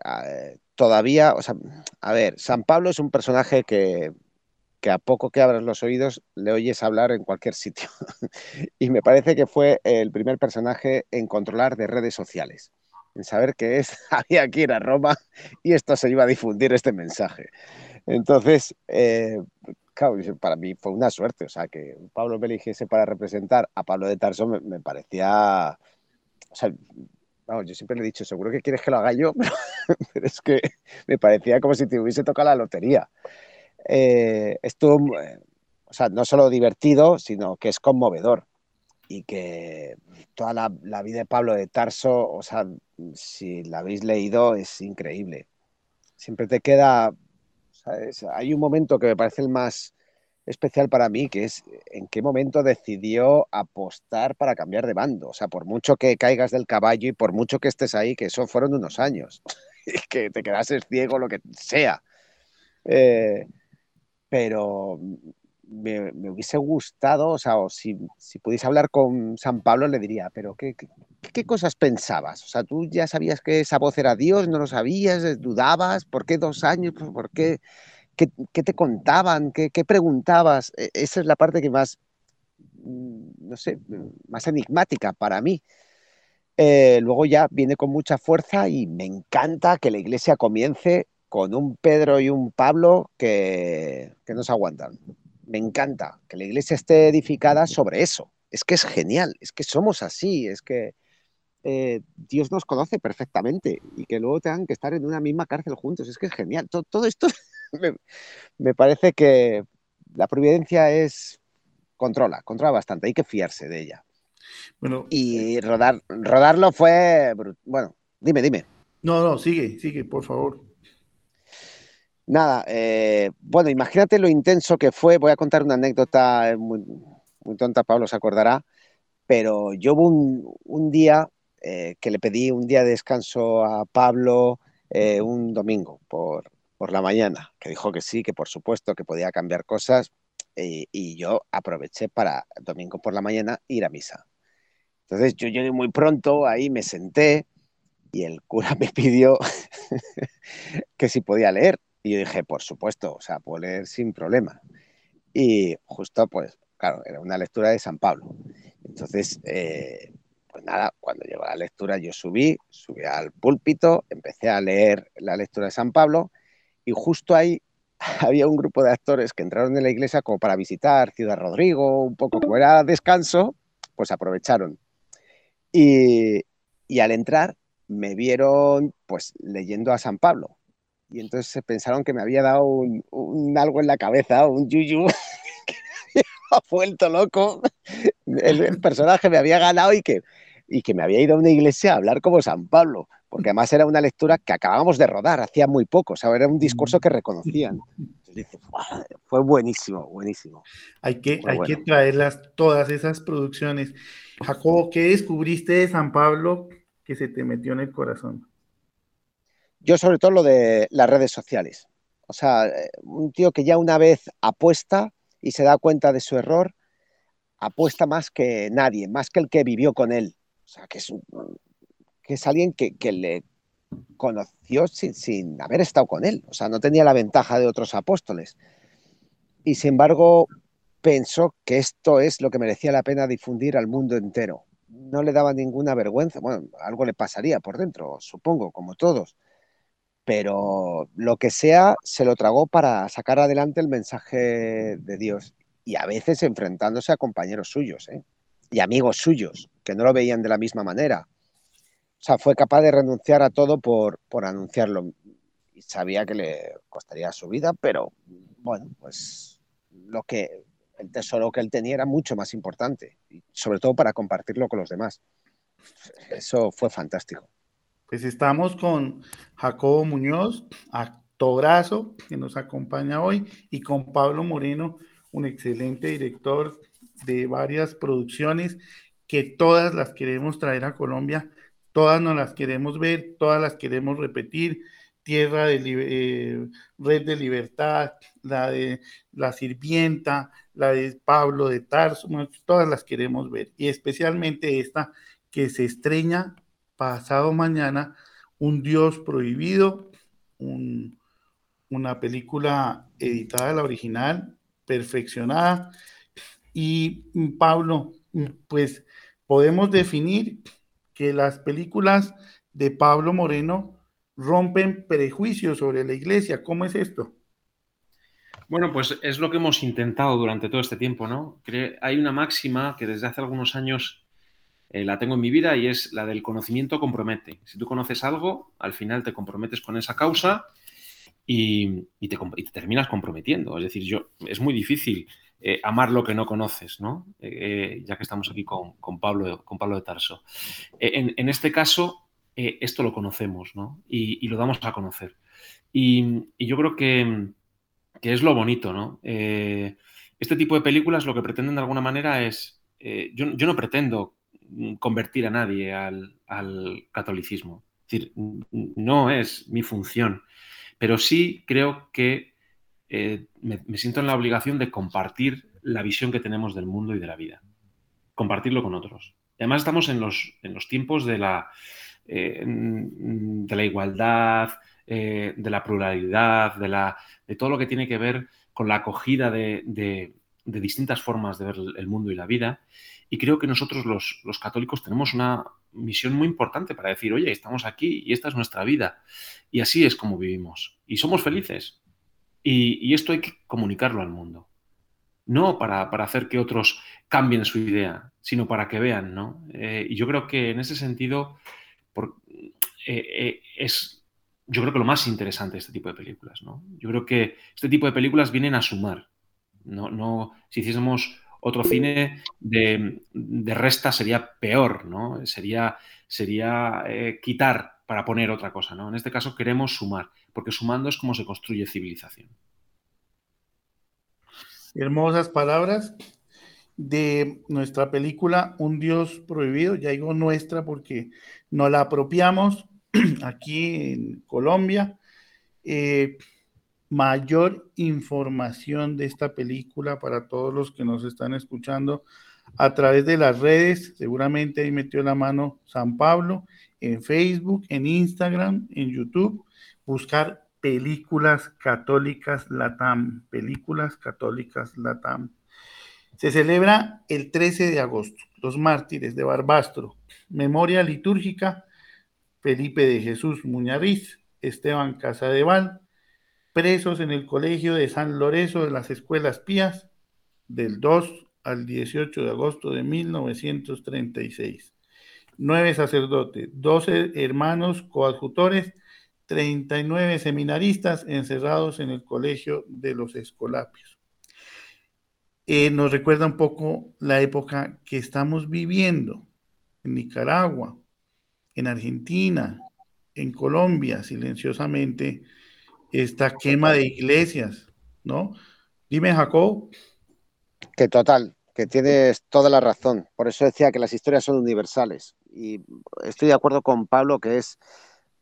todavía, o sea, a ver, San Pablo es un personaje que, que a poco que abras los oídos le oyes hablar en cualquier sitio, *laughs* y me parece que fue el primer personaje en controlar de redes sociales en saber que es, *laughs* había que ir a Roma y esto se iba a difundir este mensaje. Entonces, eh, para mí fue una suerte, o sea, que Pablo me eligiese para representar a Pablo de Tarso me, parecía, o sea, vamos, yo siempre le he dicho, seguro que quieres que lo haga yo, *laughs* pero, es que me parecía como si te hubiese tocado la lotería. Eh, estuvo, eh, o sea, no solo divertido, sino que es conmovedor y que toda la vida de Pablo de Tarso, o sea, si la habéis leído, es increíble. Siempre te queda, hay un momento que me parece el más especial para mí, que es en qué momento decidió apostar para cambiar de bando. O sea, por mucho que caigas del caballo y por mucho que estés ahí, que eso fueron unos años, *laughs* que te quedases ciego, lo que sea. Eh, pero me, hubiese gustado, o sea, si, si, pudiese hablar con San Pablo, le diría, pero ¿qué, qué, cosas pensabas? O sea, tú ya sabías que esa voz era Dios, no lo sabías, dudabas, ¿por qué dos años? ¿Por qué? ¿Qué, te contaban? ¿Qué, preguntabas? E, esa es la parte que más, mm, no sé, más enigmática para mí. Eh, luego ya viene con mucha fuerza y me encanta que la iglesia comience con un Pedro y un Pablo que, que nos aguantan. Me encanta que la iglesia esté edificada sobre eso. Es que es genial, es que somos así, es que eh, Dios nos conoce perfectamente y que luego tengan que estar en una misma cárcel juntos. Es que es genial. todo esto *laughs* me, parece que la providencia es controla, controla bastante, hay que fiarse de ella. Bueno, y rodar, rodarlo fue bueno, dime, dime. No, no, sigue, sigue, por favor. Nada, eh, bueno, imagínate lo intenso que fue. Voy a contar una anécdota eh, muy, tonta, Pablo se acordará, pero yo hubo un, día eh, que le pedí un día de descanso a Pablo un domingo por, por la mañana, que dijo que sí, que por supuesto que podía cambiar cosas y, yo aproveché para domingo por la mañana ir a misa. Entonces yo llegué muy pronto, ahí me senté y el cura *laughs* me pidió *laughs* que si podía leer. Y yo dije, por supuesto, o sea, puedo leer sin problema. Y justo, pues, claro, era una lectura de San Pablo. Entonces, eh, pues nada, cuando llegó la lectura yo subí, subí al púlpito, empecé a leer la lectura de San Pablo y justo ahí *laughs* había un grupo de actores que entraron en la iglesia como para visitar Ciudad Rodrigo, un poco como era descanso, pues aprovecharon. Y, al entrar me vieron pues leyendo a San Pablo. Y entonces se pensaron que me había dado un, algo en la cabeza, un yuyu, *laughs* que me había vuelto loco. El, personaje me había ganado y que, y que me había ido a una iglesia a hablar como San Pablo porque además era una lectura que acabábamos de rodar hacía muy poco, o sea, era un discurso que reconocían. fue buenísimo, buenísimo. Hay que, hay que traerlas todas esas producciones. Jacobo, ¿qué descubriste de San Pablo que se te metió en el corazón? Yo sobre todo lo de las redes sociales. O sea, un tío que ya una vez apuesta y se da cuenta de su error, apuesta más que nadie, más que el que vivió con él. O sea, que es un, que alguien que, le conoció sin, haber estado con él, o sea, no tenía la ventaja de otros apóstoles. Y sin embargo, pensó que esto es lo que merecía la pena difundir al mundo entero. No le daba ninguna vergüenza, bueno, algo le pasaría por dentro, supongo, como todos, pero lo que sea, se lo tragó para sacar adelante el mensaje de Dios y a veces enfrentándose a compañeros suyos ¿eh? y amigos suyos que no lo veían de la misma manera o sea, fue capaz de renunciar a todo por, por anunciarlo. Y sabía que le costaría su vida, pero bueno, pues lo que el tesoro que él tenía era mucho más importante, y sobre todo para compartirlo con los demás. Eso fue fantástico. Pues estamos con Jacobo Muñoz, actorazo que nos acompaña hoy, y con Pablo Moreno, un excelente director de varias producciones que todas las queremos traer a Colombia todas nos las queremos ver, todas las queremos repetir. Tierra de eh, Red de Libertad, la de La Sirvienta, la de Pablo de Tarso, todas las queremos ver. Y especialmente esta que se estreña pasado mañana, Un Dios Prohibido, una película editada, la original, perfeccionada. Y Pablo, pues podemos definir que las películas de Pablo Moreno rompen prejuicios sobre la iglesia. ¿Cómo es esto? Bueno, pues es lo que hemos intentado durante todo este tiempo, ¿no? hay una máxima que desde hace algunos años eh, la tengo en mi vida y es la del conocimiento compromete. Si tú conoces algo, al final te comprometes con esa causa y, te, y te, terminas comprometiendo. Es decir, yo, es muy difícil eh, amar lo que no conoces, ¿no? Eh, ya que estamos aquí con, Pablo, con Pablo de Tarso. En, este caso, esto lo conocemos ¿no? y, lo damos a conocer. Y, yo creo que, es lo bonito, ¿no? Este tipo de películas lo que pretenden de alguna manera es, eh, yo, no pretendo convertir a nadie al, catolicismo, es decir, no es mi función, pero sí creo que me, me siento en la obligación de compartir la visión que tenemos del mundo y de la vida, compartirlo con otros. Además estamos en los, tiempos de la, eh, igualdad, eh, de la pluralidad, de todo lo que tiene que ver con la acogida de, distintas formas de ver el mundo y la vida. Y creo que nosotros los, católicos tenemos una misión muy importante para decir, oye, estamos aquí y esta es nuestra vida. Y así es como vivimos. Y somos felices. Y, esto hay que comunicarlo al mundo. No para, hacer que otros cambien su idea, sino para que vean, ¿no? Eh, y yo creo que en ese sentido eh, eh, es, yo creo que lo más interesante de este tipo de películas. ¿no? Yo creo que este tipo de películas vienen a sumar. No, no, si hiciésemos otro cine de, resta sería peor, ¿no? Sería, sería eh, quitar para poner otra cosa, ¿no? En este caso queremos sumar, porque sumando es como se construye civilización. Hermosas palabras de nuestra película Un Dios Prohibido, ya digo nuestra porque nos la apropiamos *clears throat* aquí en Colombia. Eh, mayor información de esta película para todos los que nos están escuchando a través de las redes. Seguramente ahí metió la mano San Pablo en Facebook, en Instagram, en YouTube. Buscar películas católicas Latam, películas católicas Latam. Se celebra el 13 de agosto, los mártires de Barbastro, memoria litúrgica, Felipe de Jesús Muñariz, Esteban Casadeval, presos en el colegio de San Lorenzo de las Escuelas Pías, del 2 al 18 de agosto de 1936. Nueve sacerdotes, 12 hermanos coadjutores, 39 seminaristas encerrados en el colegio de los Escolapios. Eh, nos recuerda un poco la época que estamos viviendo en Nicaragua, en Argentina, en Colombia, silenciosamente, esta quema de iglesias, ¿no? Dime, Jacob. Que total, que tienes toda la razón. Por eso decía que las historias son universales. Y estoy de acuerdo con Pablo que es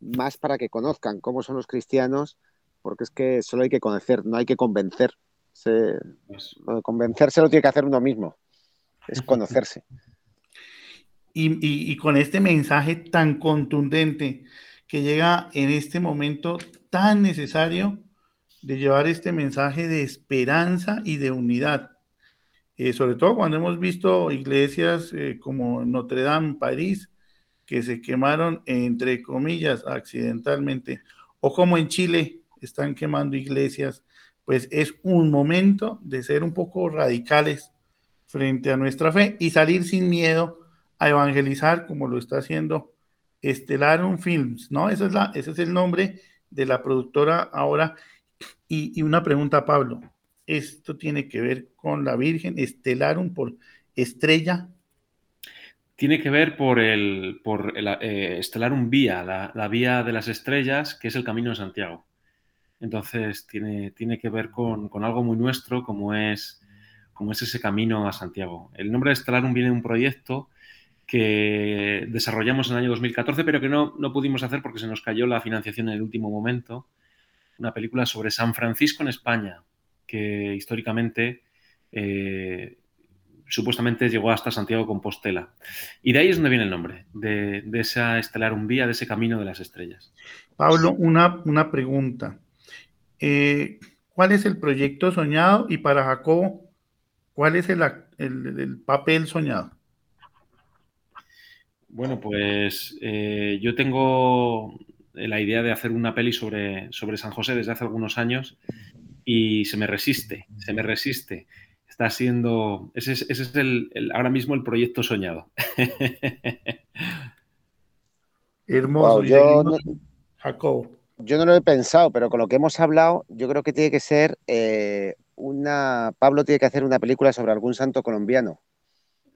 más para que conozcan cómo son los cristianos, porque es que solo hay que conocer, no hay que convencer. Se, pues convencerse lo tiene que hacer uno mismo, es conocerse. Y, con este mensaje tan contundente que llega en este momento tan necesario de llevar este mensaje de esperanza y de unidad. Eh, sobre todo cuando hemos visto iglesias eh, como Notre Dame, París, que se quemaron entre comillas accidentalmente, o como en Chile están quemando iglesias pues es un momento de ser un poco radicales frente a nuestra fe y salir sin miedo a evangelizar como lo está haciendo Estelarum Films, ¿no? Ese es, la, ese es el nombre de la productora ahora. Y, una pregunta, Pablo, ¿esto tiene que ver con la Virgen Estelarum por estrella? Tiene que ver por el por el, eh, Estelarum Vía, la, vía de las estrellas, que es el Camino de Santiago. Entonces tiene, tiene que ver con, algo muy nuestro como es, como es ese camino a Santiago. El nombre de Estelarum viene de un proyecto que desarrollamos en el año 2014, pero que no, no pudimos hacer porque se nos cayó la financiación en el último momento. Una película sobre San Francisco en España, que históricamente eh, supuestamente llegó hasta Santiago Compostela. Y de ahí es donde viene el nombre, de, esa Estelarum Vía, de ese camino de las estrellas. Pablo, una, una pregunta. Eh, ¿Cuál es el proyecto soñado? Y para Jacobo, ¿cuál es el, papel soñado? Bueno, pues eh, yo tengo la idea de hacer una peli sobre, sobre San José desde hace algunos años y se me resiste, se me resiste. Está siendo, ese es, el, ahora mismo el proyecto soñado. *laughs* Hermoso. Jacobo yo no lo he pensado, pero con lo que hemos hablado, yo creo que tiene que ser eh, una. Pablo tiene que hacer una película sobre algún santo colombiano,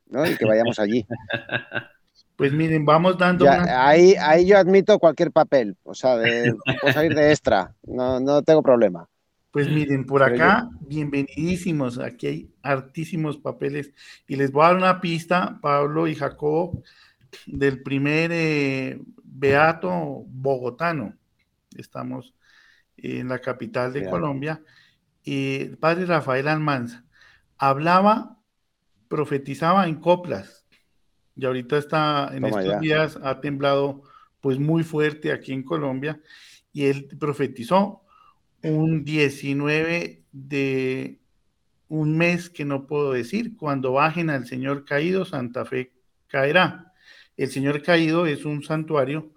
¿no? Y que vayamos allí. *laughs* Pues miren, vamos dando. ahí, ahí yo admito cualquier papel, o sea, de, puedo salir de extra, no, no tengo problema. Pues miren, por acá, bienvenidísimos. Aquí hay hartísimos papeles. Y les voy a dar una pista, Pablo y Jacobo, del primer eh, beato bogotano. Estamos en la capital de Colombia. Y el padre Rafael Almanza hablaba, profetizaba en coplas. Y ahorita está, en estos días, ha temblado pues muy fuerte aquí en Colombia. Y él profetizó un 19 de un mes que no puedo decir. Cuando bajen al Señor caído, Santa Fe caerá. El Señor caído es un santuario,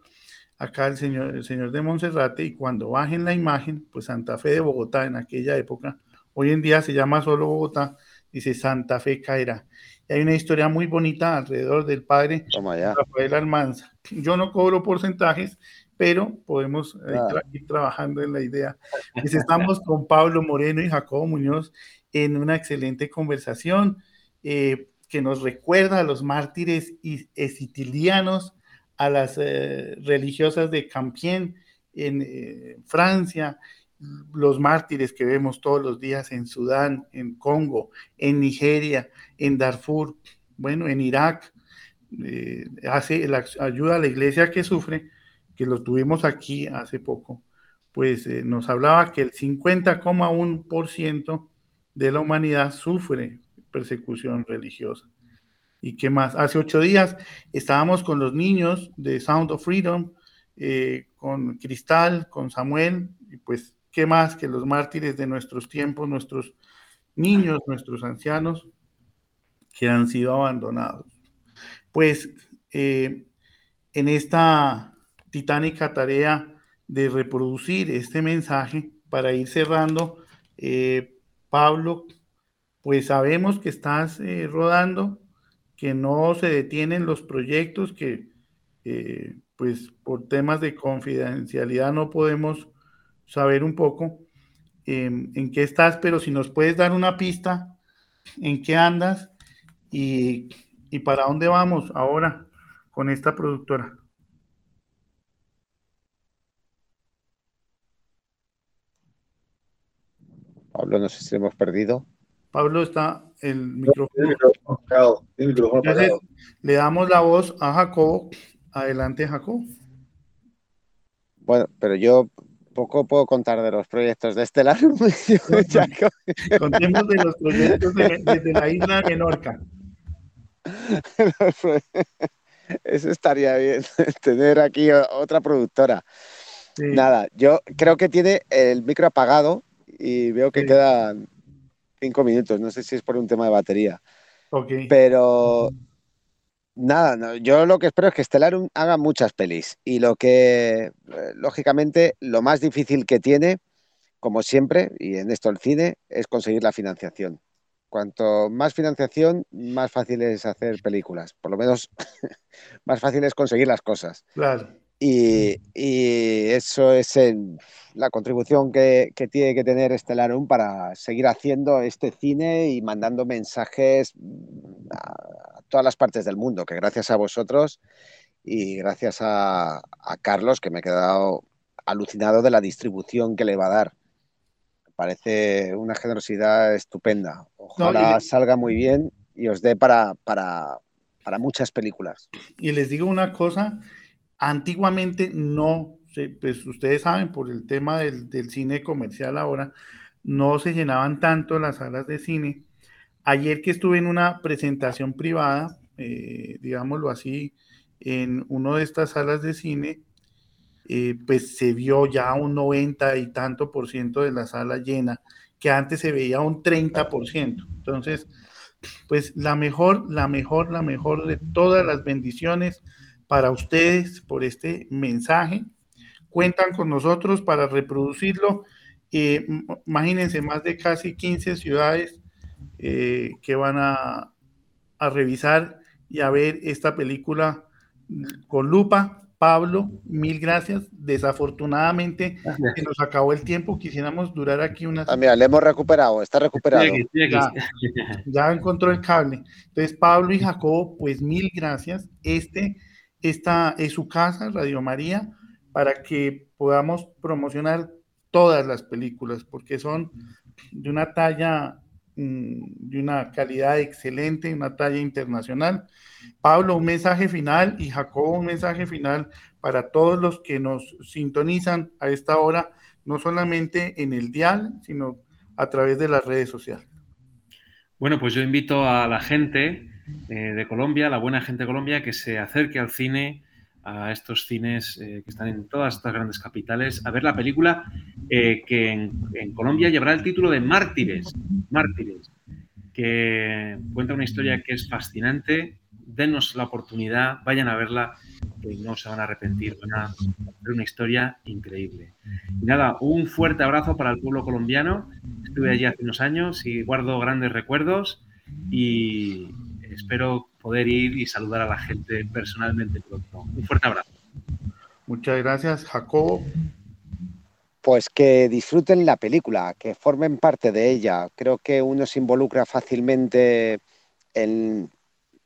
acá el Señor, el Señor de Monserrate, y cuando bajen la imagen, pues Santa Fe de Bogotá en aquella época, hoy en día se llama solo Bogotá, dice Santa Fe caerá. Hay una historia muy bonita alrededor del padre Rafael Almanza. Yo no cobro porcentajes, pero podemos eh, ir trabajando en la idea. Pues estamos *laughs* con Pablo Moreno y Jacobo Muñoz en una excelente conversación eh, que nos recuerda a los mártires esitilianos, a las eh, religiosas de Campien en Francia, los mártires que vemos todos los días en Sudán, en Congo, en Nigeria, en Darfur, bueno, en Irak, hace la, ayuda a la iglesia que sufre que lo tuvimos aquí hace poco, pues eh, nos hablaba que el 50,1% de la humanidad sufre persecución religiosa. ¿Y qué más? Hace ocho días estábamos con los niños de Sound of Freedom, eh, con Cristal, con Samuel, y pues, ¿qué más que los mártires de nuestros tiempos, nuestros niños, nuestros ancianos que han sido abandonados? Pues eh, en esta titánica tarea de reproducir este mensaje para ir cerrando. Eh, Pablo, pues sabemos que estás eh, rodando, que no se detienen los proyectos, que pues por temas de confidencialidad no podemos saber un poco em, en qué estás, pero si nos puedes dar una pista en qué andas y, y para dónde vamos ahora con esta productora. Pablo, no sé si hemos perdido. Pablo está el micrófono. le damos la voz a Jacobo. Adelante, Jacobo. Bueno, pero yo poco puedo contar de los proyectos de Estelar. *laughs* Contemos de los proyectos desde la isla de Menorca. *laughs* Eso estaría bien, *laughs* tener aquí otra productora. Nada, yo creo que tiene el micro apagado y veo que quedan cinco minutos. No sé si es por un tema de batería. Pero nada, yo lo que espero es que Stellarium haga muchas pelis. Y lo que, eh, lógicamente, lo más difícil que tiene, como siempre, y en esto el cine, es conseguir la financiación. Cuanto más financiación, más fácil es hacer películas. Por lo menos, *laughs* más fácil es conseguir las cosas. Claro. Y, eso es la contribución que, tiene que tener Estelarum para seguir haciendo este cine y mandando mensajes a todas las partes del mundo, que gracias a vosotros y gracias a, Carlos, que me he quedado alucinado de la distribución que le va a dar. parece una generosidad estupenda. Ojalá salga muy bien y os dé para, para, para muchas películas. Y les digo una cosa, Antiguamente no, pues ustedes saben, por el tema del, cine comercial ahora, no se llenaban tanto las salas de cine. Ayer que estuve en una presentación privada, eh, digámoslo así, en una de estas salas de cine, eh, pues se vio ya un 90 y tanto por ciento de la sala llena, que antes se veía un 30 por ciento. Entonces, pues la mejor, la mejor, la mejor de todas las bendiciones para ustedes por este mensaje. Cuentan con nosotros para reproducirlo. Eh, imagínense, más de casi 15 ciudades eh, que van a, revisar y a ver esta película con lupa. Pablo, mil gracias. Desafortunadamente se nos acabó el tiempo. Quisiéramos durar aquí unas. Ah, mira, le hemos recuperado, está recuperado. Ya, ya, encontró el cable. Entonces, Pablo y Jacobo, pues mil gracias. Este esta es su casa, Radio María, para que podamos promocionar todas las películas, porque son de una talla, de una calidad excelente, una talla internacional. Pablo, un mensaje final y Jacobo, un mensaje final para todos los que nos sintonizan a esta hora, no solamente en el dial, sino a través de las redes sociales. Bueno, pues yo invito a la gente eh, de Colombia, la buena gente de Colombia, que se acerque al cine, a estos cines eh, que están en todas estas grandes capitales, a ver la película eh, que en, Colombia llevará el título de Mártires, Mártires, que cuenta una historia que es fascinante. Denos la oportunidad, vayan a verla, que no se van a arrepentir, van una historia increíble. Y nada, un fuerte abrazo para el pueblo colombiano. Estuve allí hace unos años y guardo grandes recuerdos y espero poder ir y saludar a la gente personalmente pronto. Un fuerte abrazo. Muchas gracias, Jacobo. Pues que disfruten la película, que formen parte de ella. Creo que uno se involucra fácilmente en,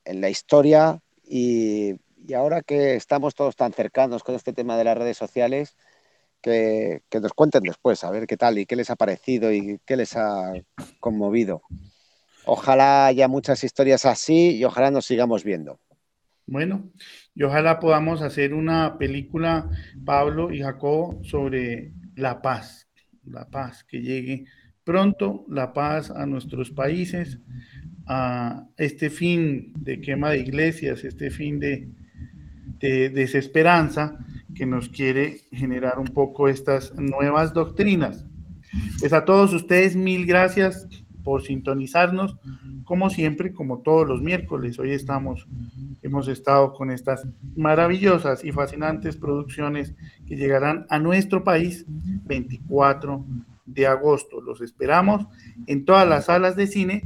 la historia y, ahora que estamos todos tan cercanos con este tema de las redes sociales, que, que, nos cuenten después, a ver qué tal y qué les ha parecido y qué les ha conmovido. Ojalá haya muchas historias así y ojalá nos sigamos viendo. Bueno, y ojalá podamos hacer una película, Pablo y Jacobo, sobre la paz, la paz, que llegue pronto la paz a nuestros países, a este fin de quema de iglesias, este fin de, de desesperanza que nos quiere generar un poco estas nuevas doctrinas. Pues a todos ustedes, mil gracias por sintonizarnos, como siempre, como todos los miércoles. Hoy estamos, hemos estado con estas maravillosas y fascinantes producciones que llegarán a nuestro país 24 de agosto. Los esperamos en todas las salas de cine